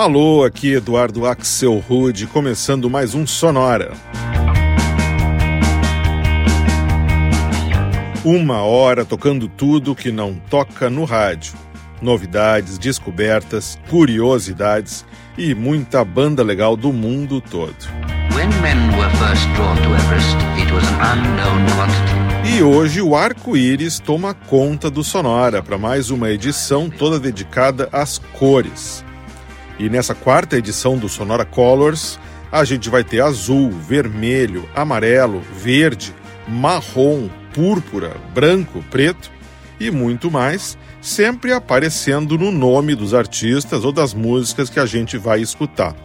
Alô, aqui Eduardo Axel Rude, começando mais um Sonora. Uma hora tocando tudo que não toca no rádio. Novidades, descobertas, curiosidades e muita banda legal do mundo todo. E hoje o arco-íris toma conta do Sonora para mais uma edição toda dedicada às cores. E nessa quarta edição do Sonora Colors, a gente vai ter azul, vermelho, amarelo, verde, marrom, púrpura, branco, preto e muito mais, sempre aparecendo no nome dos artistas ou das músicas que a gente vai escutar.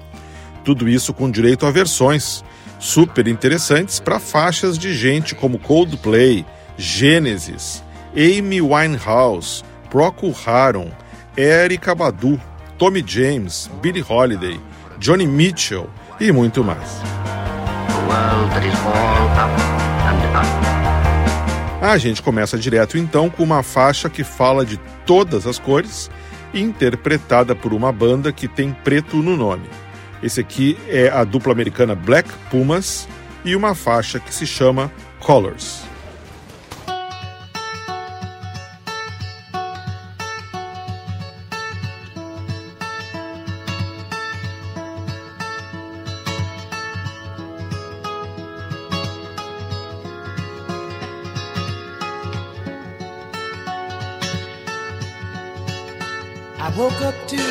Tudo isso com direito a versões super interessantes para faixas de gente como Coldplay, Genesis, Amy Winehouse, Procol Harum, Erika Badu, Tommy James, Billie Holiday, Johnny Mitchell e muito mais. A gente começa direto então com uma faixa que fala de todas as cores, interpretada por uma banda que tem preto no nome. Esse aqui é a dupla americana Black Pumas e uma faixa que se chama Colors.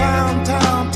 Headed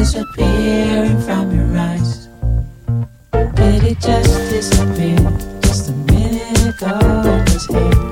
disappearing from your eyes. Did it just disappear just a minute ago? It was here.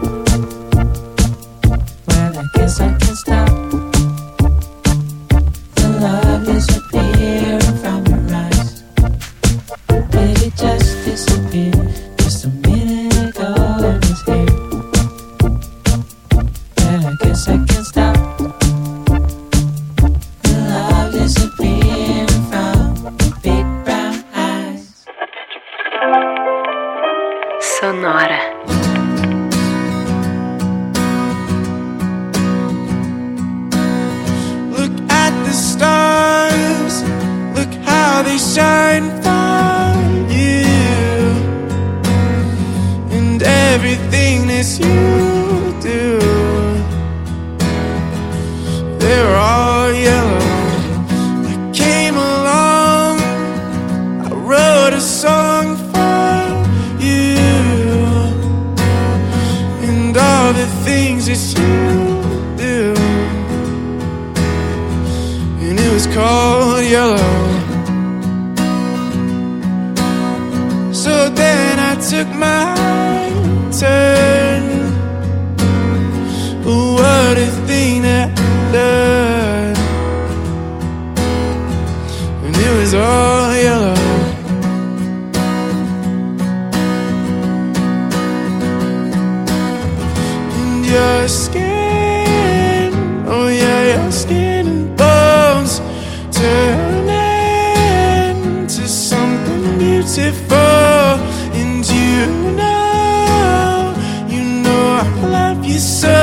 beautiful. And you know, you know I love you so.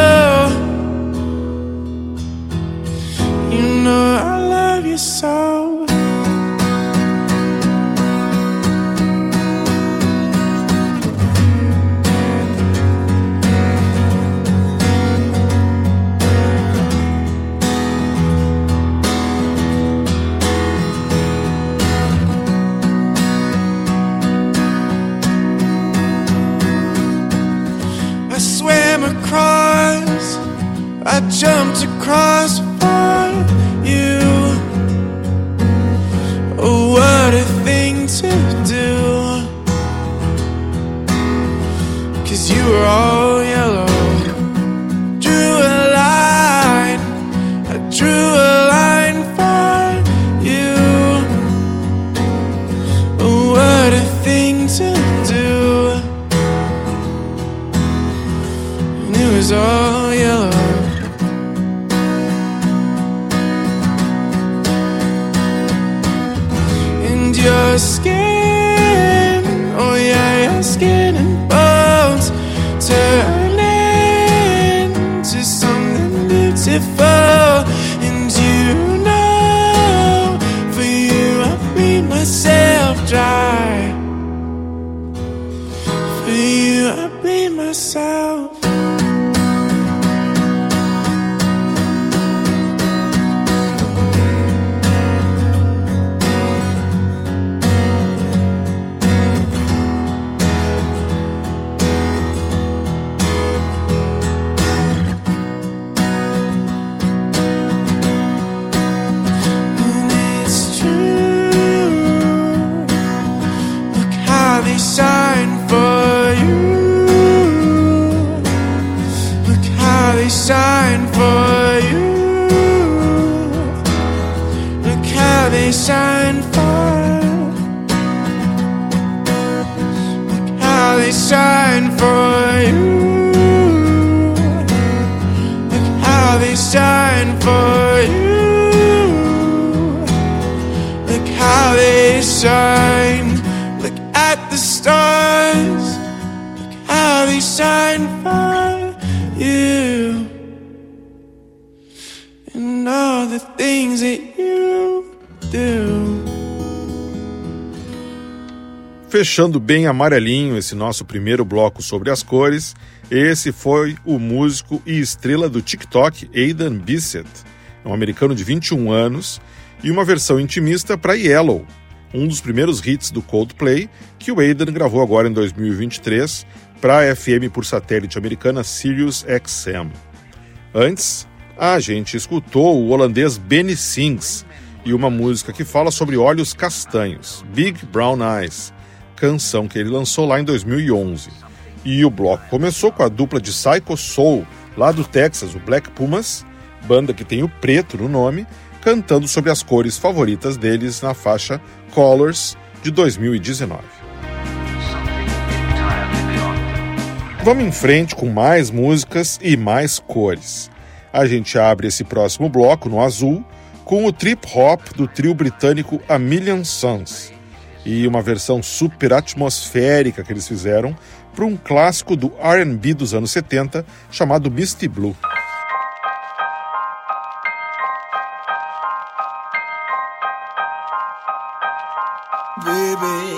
Fechando bem amarelinho esse nosso primeiro bloco sobre as cores, esse foi o músico e estrela do TikTok, Aidan Bissett, um americano de 21 anos, e uma versão intimista para Yellow, um dos primeiros hits do Coldplay que o Aidan gravou agora em 2023 para a FM por satélite americana Sirius XM. Antes, a gente escutou o holandês Benny Sings e uma música que fala sobre olhos castanhos, Big Brown Eyes, canção que ele lançou lá em 2011. E o bloco começou com a dupla de Psycho Soul, lá do Texas, o Black Pumas, banda que tem o preto no nome, cantando sobre as cores favoritas deles na faixa Colors de 2019. Vamos em frente com mais músicas e mais cores. A gente abre esse próximo bloco no azul com o trip hop do trio britânico A Million Suns e uma versão super atmosférica que eles fizeram para um clássico do R&B dos anos 70 chamado Misty Blue. Baby,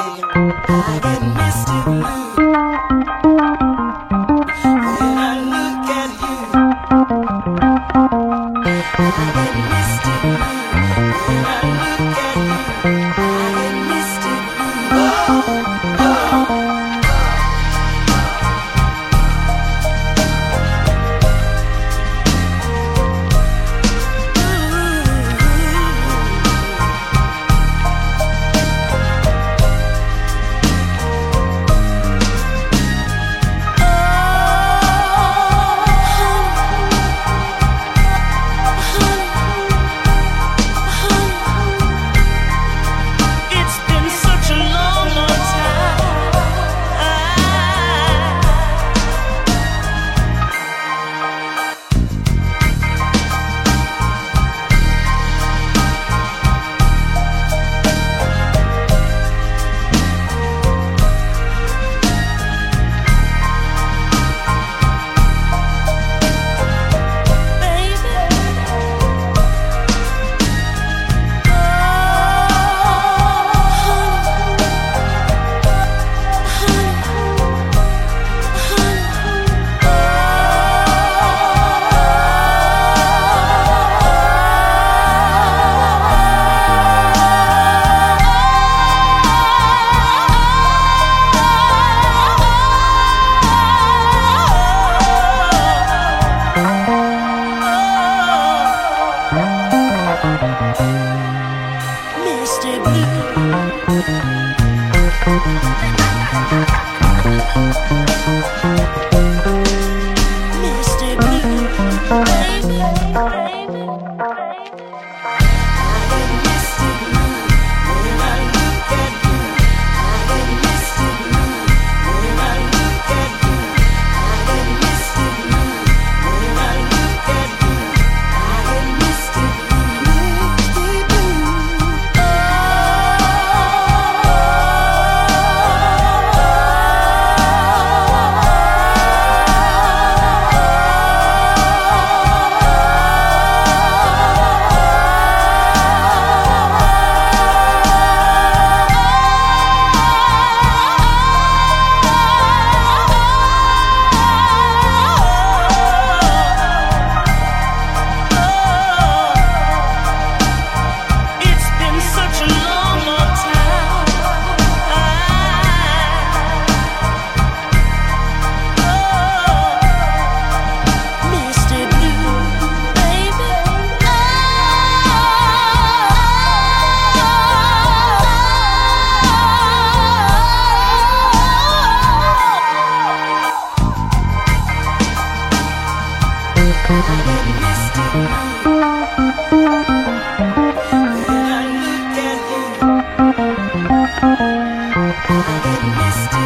It missed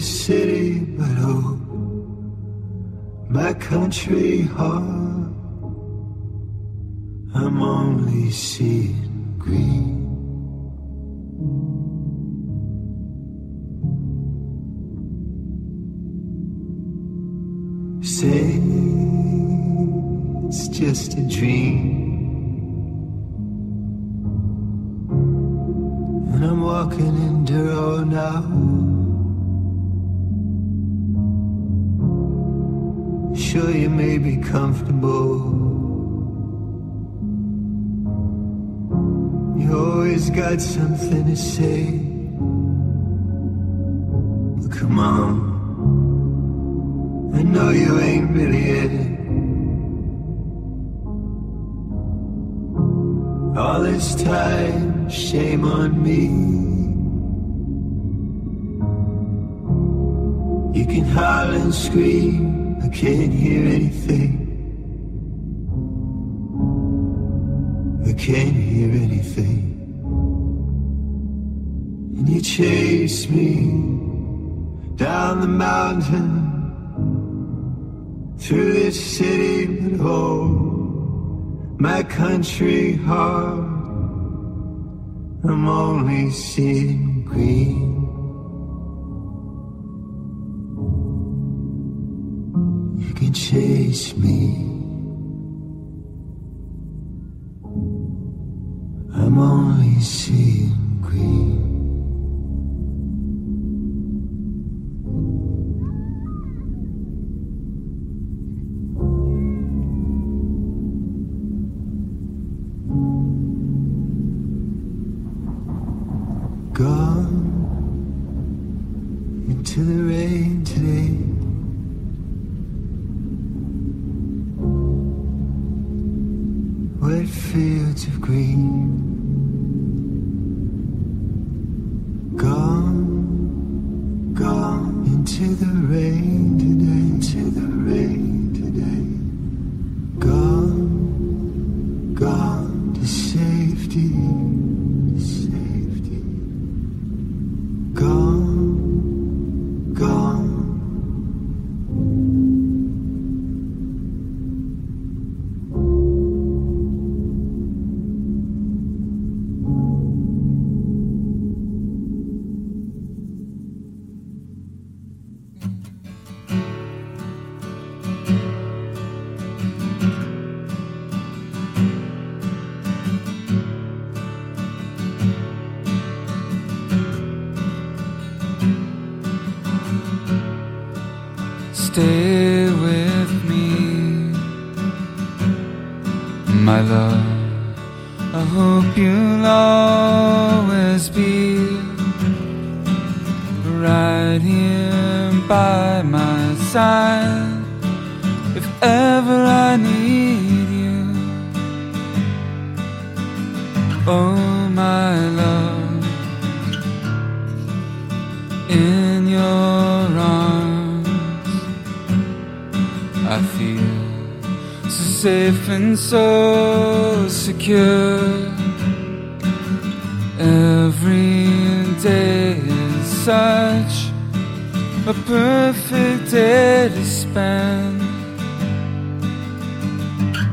Oh, country heart, I'm only seeing green. Say it's just a dream. And I'm walking in Duro now. Sure you may be comfortable. You always got something to say. But come on, I know you ain't really it. All this time, shame on me. You can howl and scream I can't hear anything. I can't hear anything. And you chase me down the mountain through this city, but oh, my country heart, I'm only seeing green. Chase me. I'm only seeing green. Gone into the rain today. A perfect day to spend.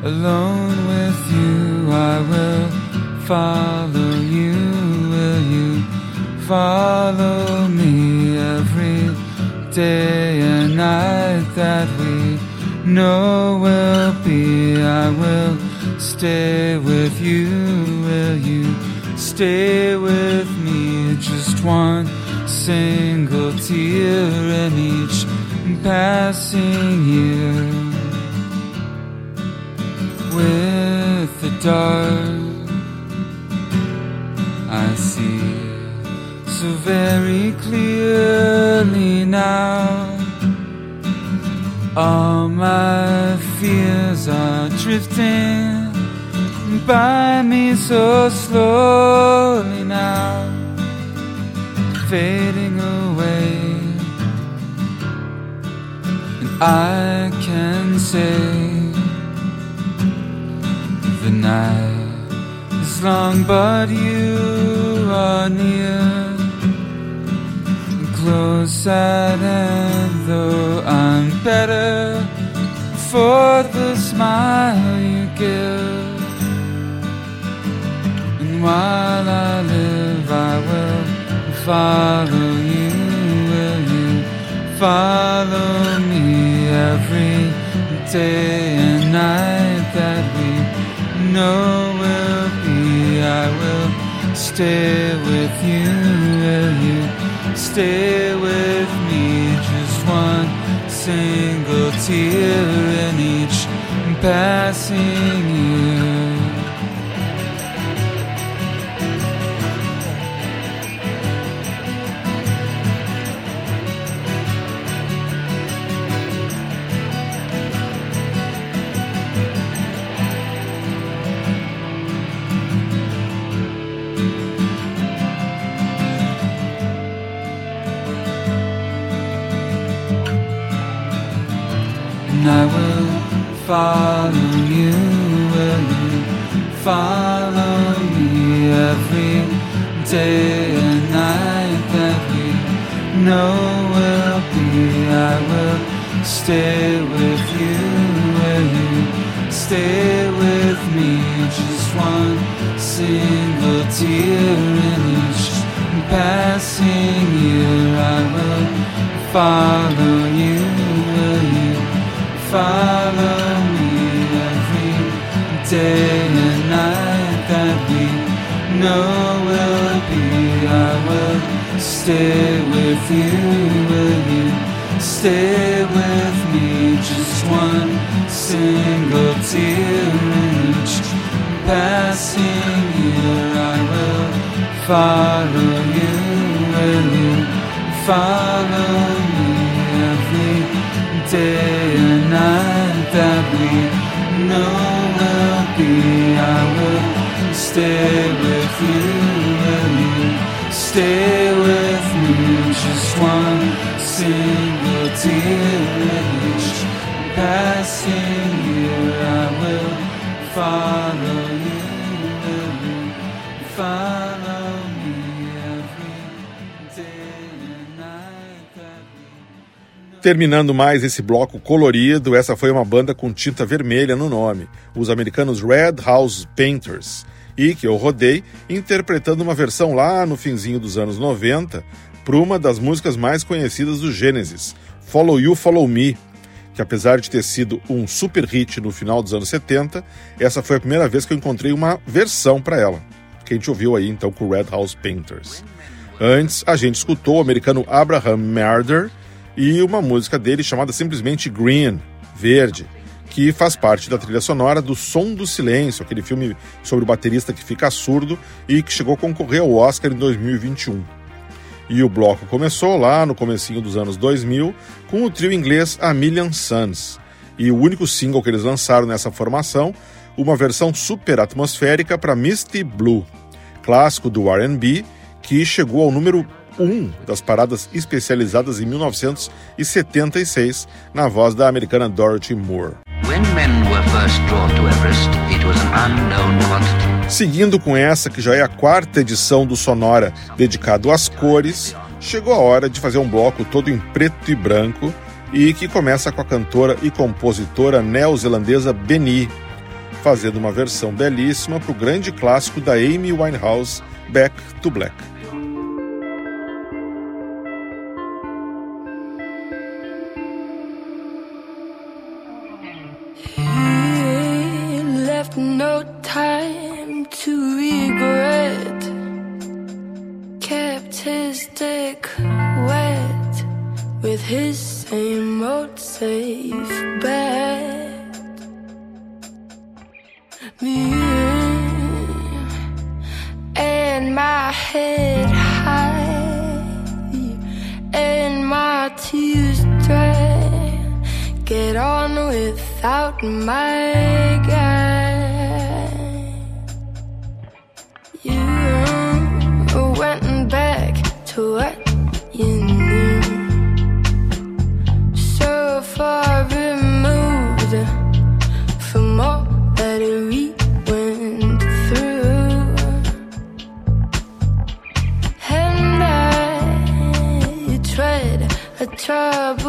Alone with you, I will follow you. Will you follow me every day and night that we know will be? I will stay with you. Will you stay with me? Just one single tear in each passing year. With the dark, I see so very clearly now. All my fears are drifting by me so slowly now, fading away. And I can say the night is long, but you are near. Close at hand, though I'm better for the smile you give. And while I live, I will follow you. Will you follow me every day and night that we know will be? I will stay with you. Will you stay with me? Just one single tear in each passing Terminando mais esse bloco colorido, essa foi uma banda com tinta vermelha no nome, os americanos Red House Painters, e que eu rodei interpretando uma versão lá no finzinho dos anos 90 para uma das músicas mais conhecidas do Genesis, Follow You, Follow Me, que apesar de ter sido um super hit no final dos anos 70, essa foi a primeira vez que eu encontrei uma versão para ela, que a gente ouviu aí então com Red House Painters. Antes, a gente escutou o americano Abraham Murder e uma música dele chamada simplesmente Green, Verde, que faz parte da trilha sonora do Som do Silêncio, aquele filme sobre o baterista que fica surdo e que chegou a concorrer ao Oscar em 2021. E o bloco começou lá no comecinho dos anos 2000 com o trio inglês A Million Suns. E o único single que eles lançaram nessa formação, uma versão super atmosférica para Misty Blue, clássico do R&B que chegou ao número 1 das paradas especializadas em 1976 na voz da americana Dorothy Moore. Seguindo com essa, que já é a quarta edição do Sonora dedicado às cores, chegou a hora de fazer um bloco todo em preto e branco e que começa com a cantora e compositora neozelandesa Beni, fazendo uma versão belíssima para o grande clássico da Amy Winehouse, Back to Black. No time to regret. Kept his dick wet with his same old safe bet. Me and my head high and my tears dry. Get on without my went back to what you knew. So far removed from all that we went through. And I tread a troubled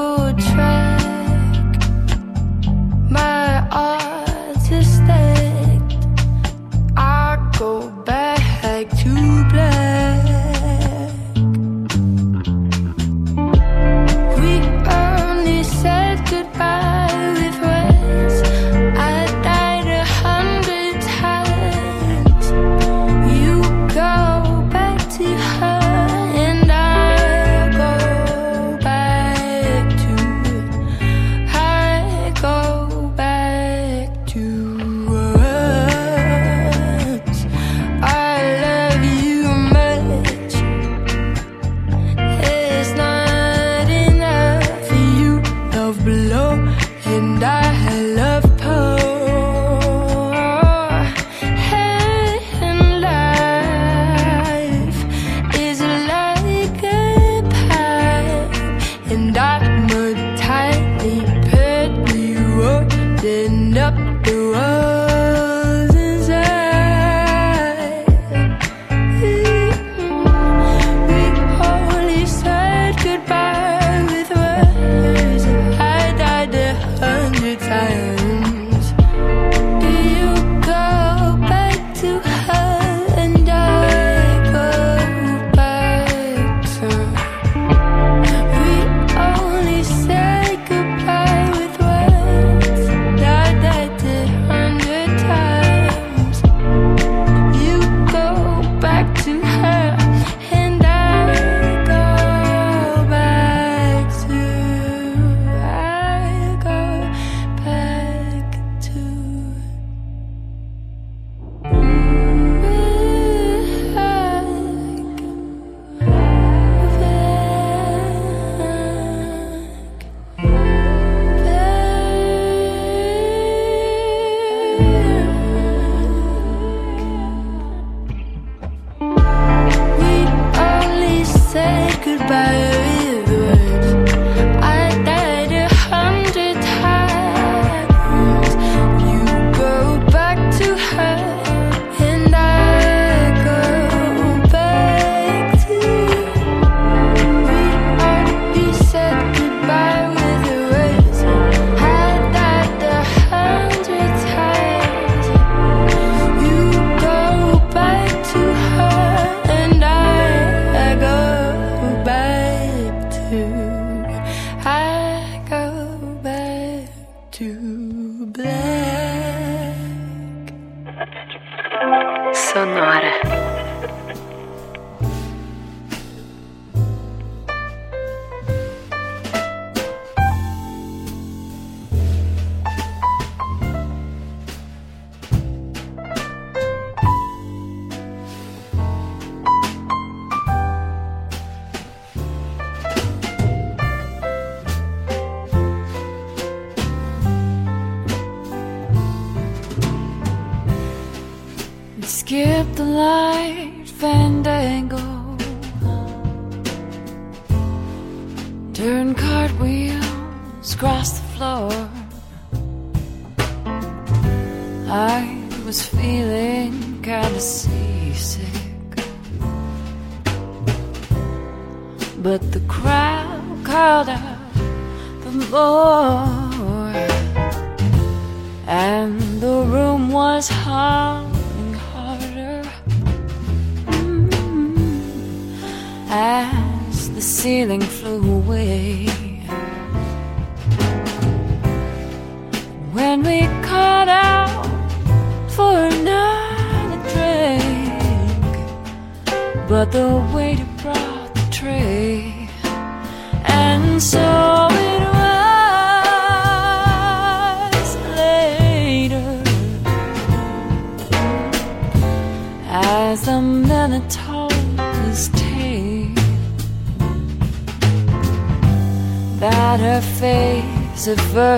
Sonora.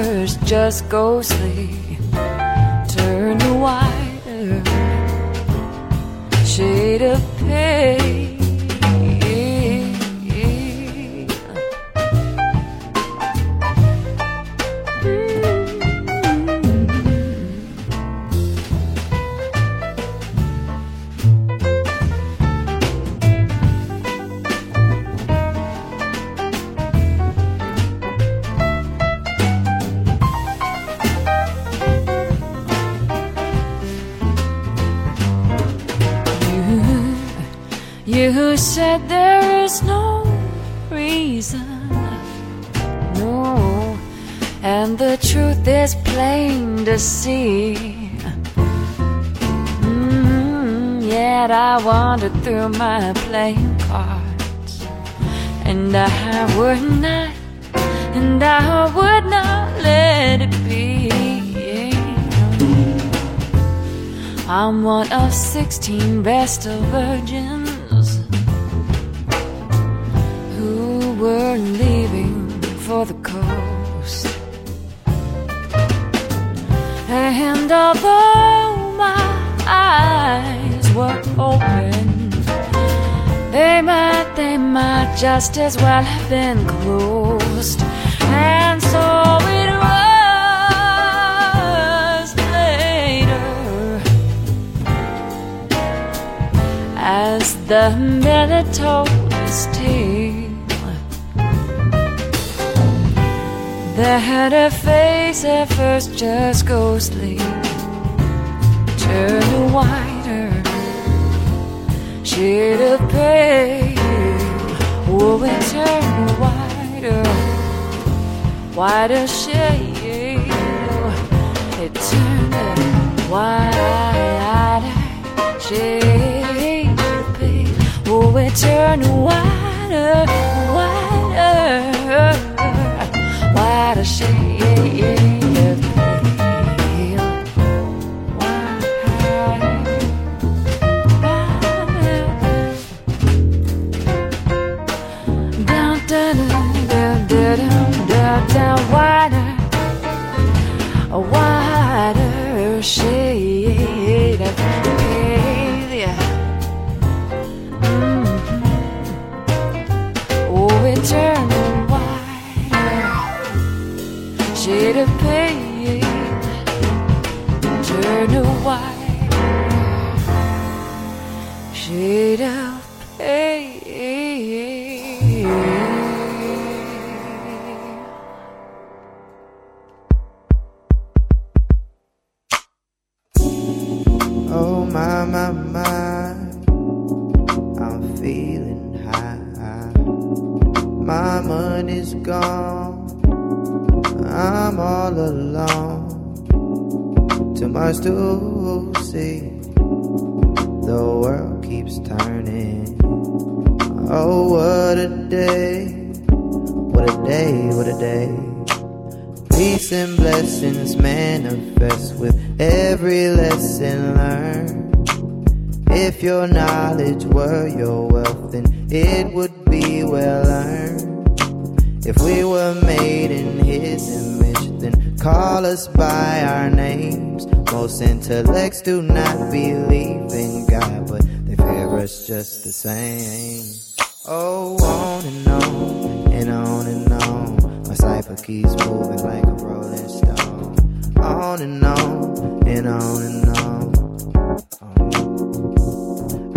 At first just ghostly turned whiter shade of pale is plain to see. Mm, yet I wandered through my playing cards, and I would not, and I would not let it be. I'm one of 16 vestal virgins who were leaving for the And although my eyes were open, they might, they might just as well have been closed. And so it was later as the minute told his tale. That a face at first just ghostly turned whiter, shade of pale. Oh, it turned whiter, whiter shade. It turned shade of pale. Oh, it turned whiter, whiter, whiter shade Much to see. The world keeps turning. Oh, what a day! What a day! What a day! Peace and blessings manifest with every lesson learned. If your knowledge were your wealth, then it would be well earned. If we were made in His image, then call us by our names. Most intellects do not believe in God, but they fear us just the same. Oh, on and on, and on and on. My cipher keeps moving like a rolling stone. On and on, and on and on.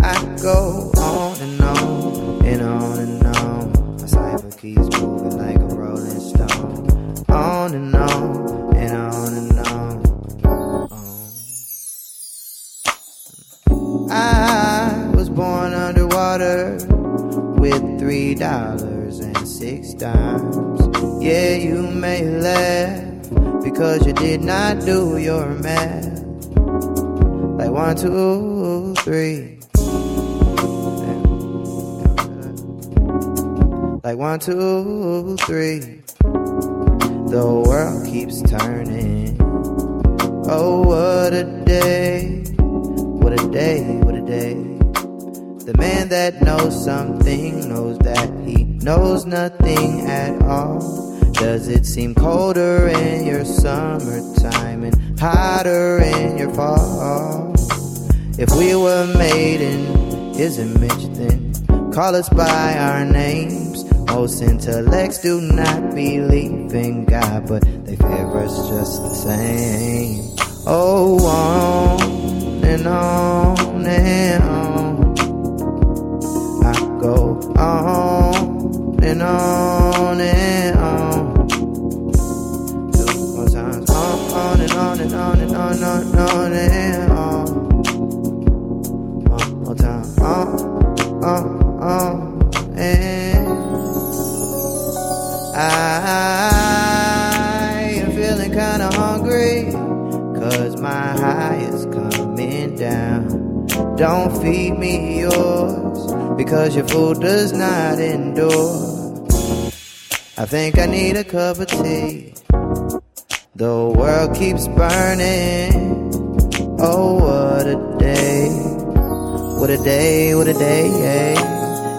I go On and on, and on and on. I was born underwater with three dollars and six dimes. Yeah, you may laugh because you did not do your math. Like one, two, three. Like one, two, three. The world keeps turning. Oh, what a day. What a day, what a day. The man that knows something knows that he knows nothing at all. Does it seem colder in your summertime and hotter in your fall? If we were made in his image, then call us by our names. Most intellects do not believe in God, but they fear us just the same. Oh, on and on and on. I go on and on and on. Two more times. On, on and on and on and on and on and on and on. Because your food does not endure. I think I need a cup of tea. The world keeps burning. Oh, what a day. What a day, what a day.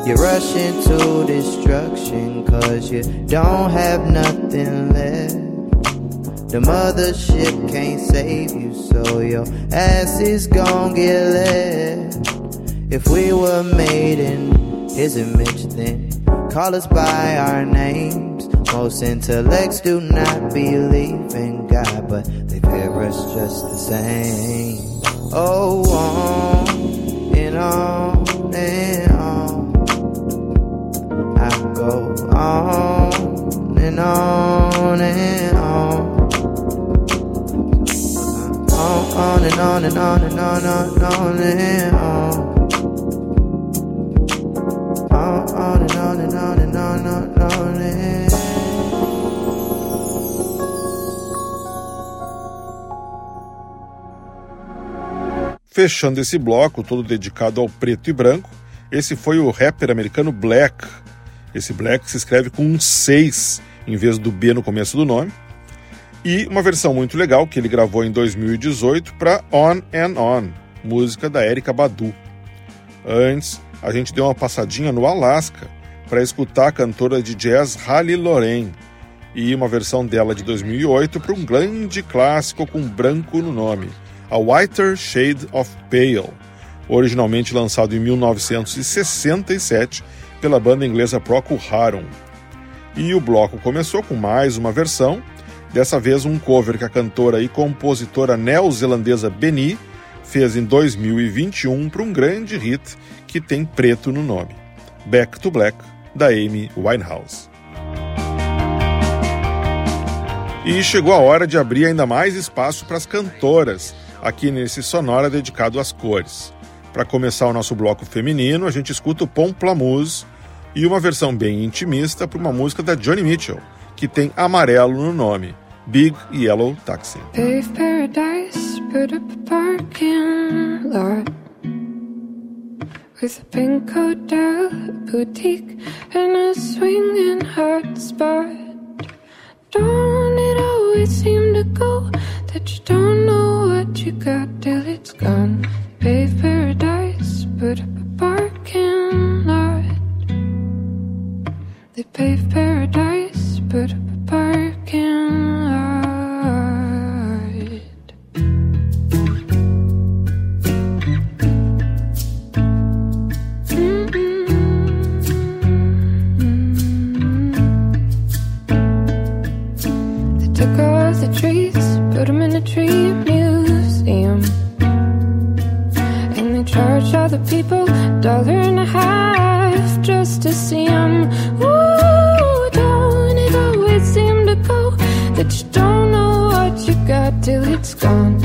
You rush into destruction cause you don't have nothing left. The mothership can't save you, so your ass is gon' get left. If we were made in his image, then call us by our names. Most intellects do not believe in God, but they fear us just the same. Oh, on and on and on. I go on and on and on. On, on and on and on and on and on and on. On, and on and on and on and on and Fechando esse bloco, todo dedicado ao preto e branco, esse foi o rapper americano Black. Esse Black se escreve com um 6 em vez do B no começo do nome. E uma versão muito legal que ele gravou em 2018 para On and On, música da Erika Badu. Antes, a gente deu uma passadinha no Alasca para escutar a cantora de jazz Halle Lorraine e uma versão dela de 2008 para um grande clássico com branco no nome, A Whiter Shade of Pale, originalmente lançado em 1967 pela banda inglesa Procol Harum. E o bloco começou com mais uma versão, dessa vez um cover que a cantora e compositora neozelandesa Beni fez em 2021 para um grande hit que tem preto no nome, Back to Black, da Amy Winehouse. E chegou a hora de abrir ainda mais espaço para as cantoras, aqui nesse Sonora dedicado às cores. Para começar o nosso bloco feminino, a gente escuta o Pomplamoose e uma versão bem intimista para uma música da Johnny Mitchell, que tem amarelo no nome, Big Yellow Taxi. Paradise, put up a parking lot with a pink hotel, a boutique, and a swinging hot spot. Don't it always seem to go that you don't know what you got till it's gone? Pave paradise, put up a parking lot. They pave paradise, put up a parking lot. Put them in a tree museum. And they charge other people dollar and a half just to see them. Ooh, don't it always seem to go that you don't know what you got till it's gone?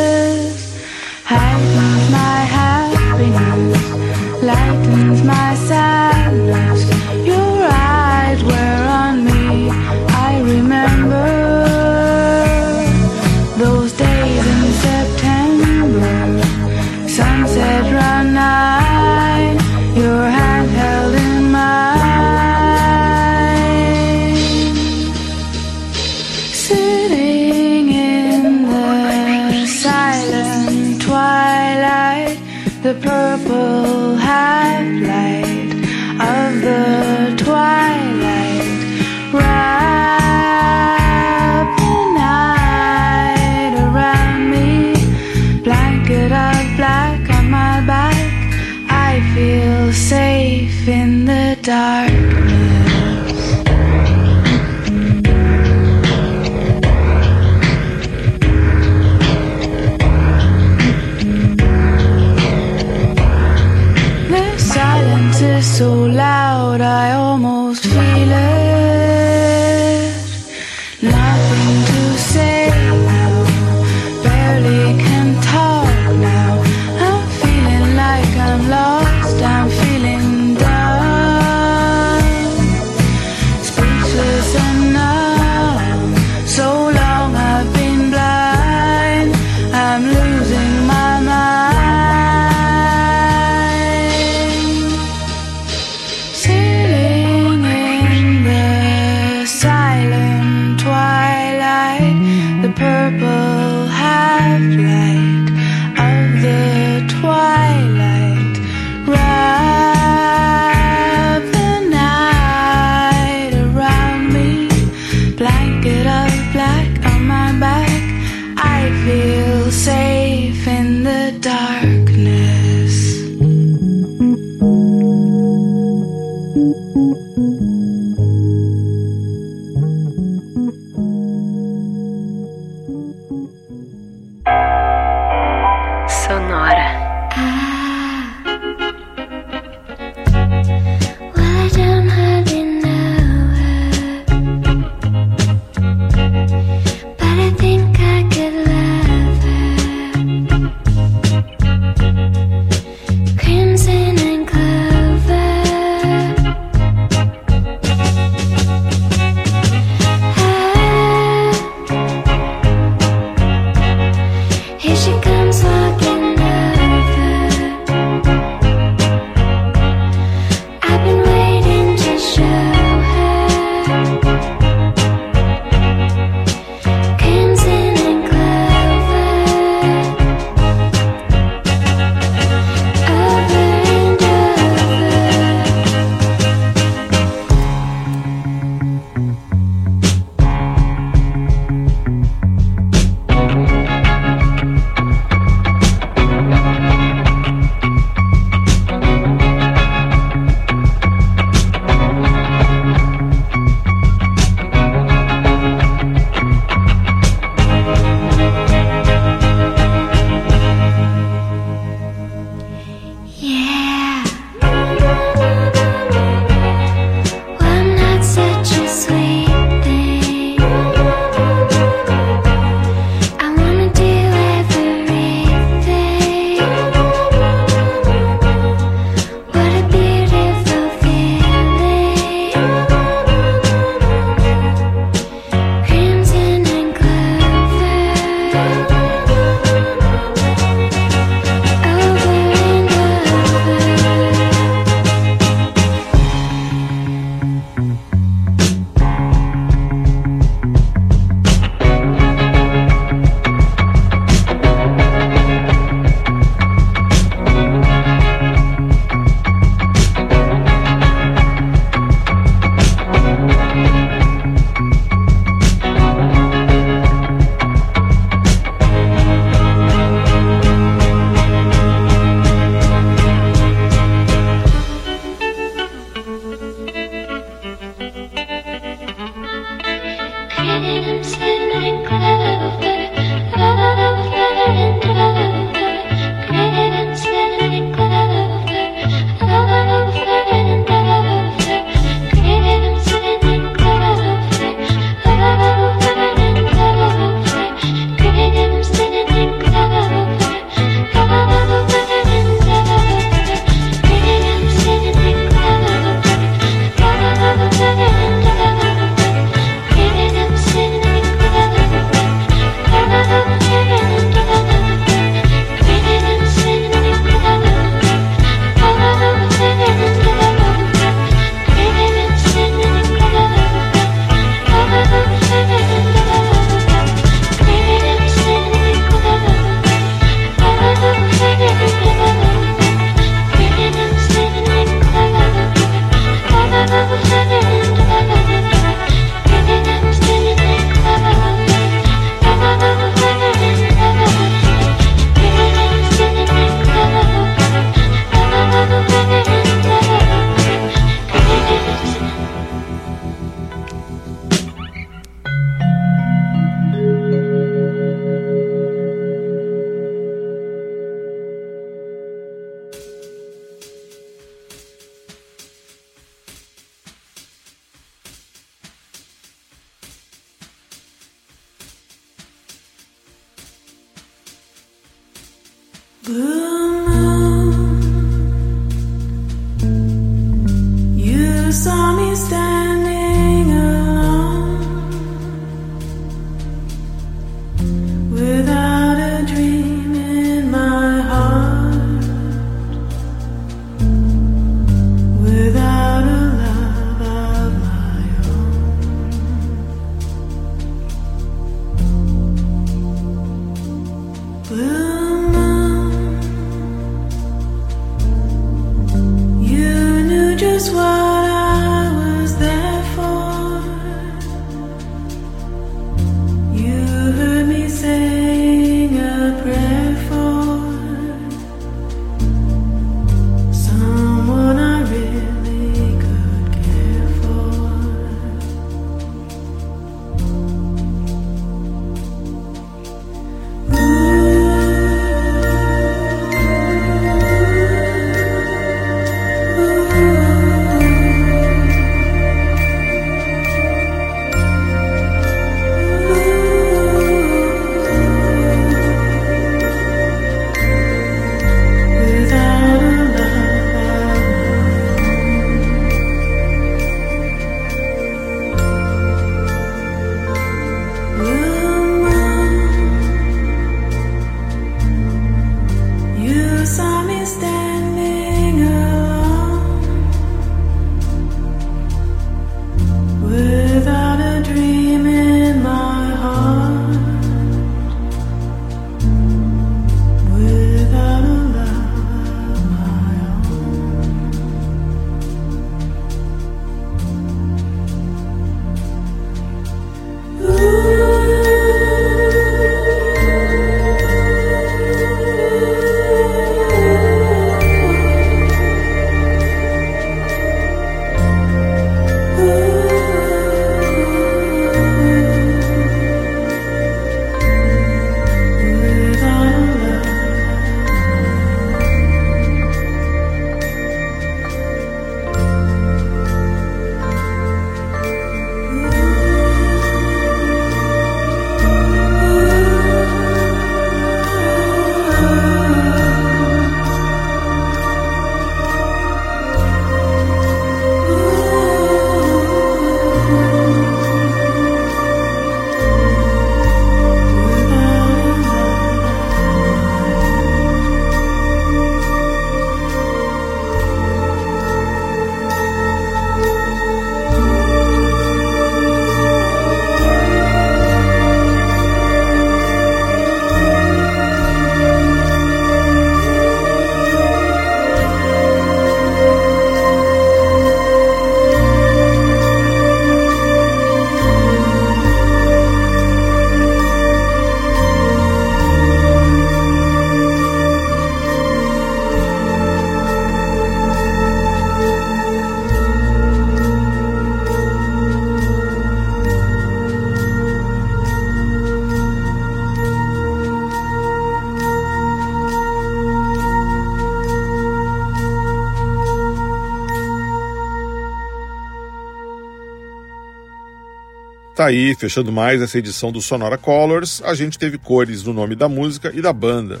Aí, fechando mais essa edição do Sonora Colors, a gente teve cores no nome da música e da banda.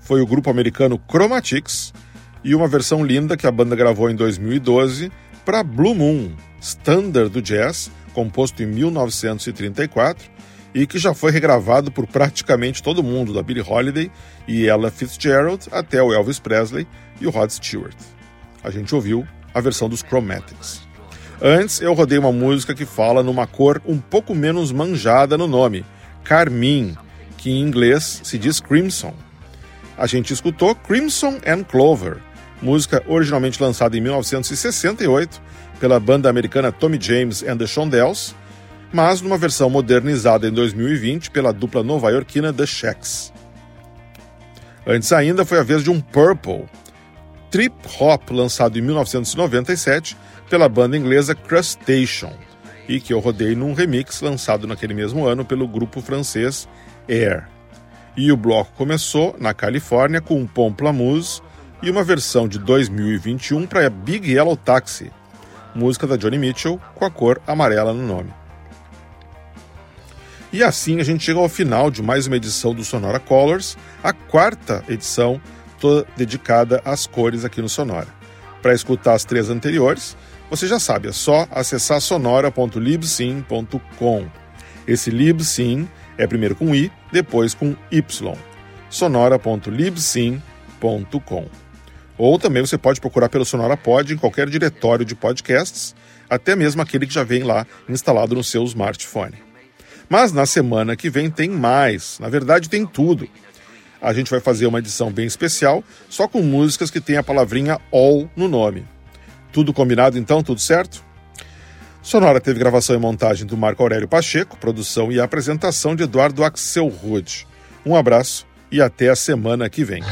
Foi o grupo americano Chromatics e uma versão linda que a banda gravou em 2012 para Blue Moon, standard do jazz, composto em 1934 e que já foi regravado por praticamente todo mundo, da Billie Holiday e Ella Fitzgerald até o Elvis Presley e o Rod Stewart. A gente ouviu a versão dos Chromatics. Antes, eu rodei uma música que fala numa cor um pouco menos manjada no nome, carmim, que em inglês se diz crimson. A gente escutou Crimson and Clover, música originalmente lançada em 1968 pela banda americana Tommy James and the Shondells, mas numa versão modernizada em 2020 pela dupla nova-iorquina The Shacks. Antes ainda foi a vez de um Purple, trip hop lançado em 1997 pela banda inglesa Crustacean e que eu rodei num remix lançado naquele mesmo ano pelo grupo francês Air. E o bloco começou na Califórnia com um Pomplamoose e uma versão de 2021 para Big Yellow Taxi, música da Johnny Mitchell com a cor amarela no nome. E assim a gente chega ao final de mais uma edição do Sonora Colors, a quarta edição toda dedicada às cores aqui no Sonora. Para escutar as três anteriores, você já sabe, é só acessar sonora.libsyn.com. Esse libsyn é primeiro com i, depois com y. sonora.libsyn.com. Ou também você pode procurar pelo Sonora Pod em qualquer diretório de podcasts, até mesmo aquele que já vem lá instalado no seu smartphone. Mas na semana que vem tem mais, na verdade tem tudo. A gente vai fazer uma edição bem especial, só com músicas que tem a palavrinha all no nome. Tudo combinado então? Tudo certo? Sonora teve gravação e montagem do Marco Aurélio Pacheco, produção e apresentação de Eduardo Axel Rude. Um abraço e até a semana que vem.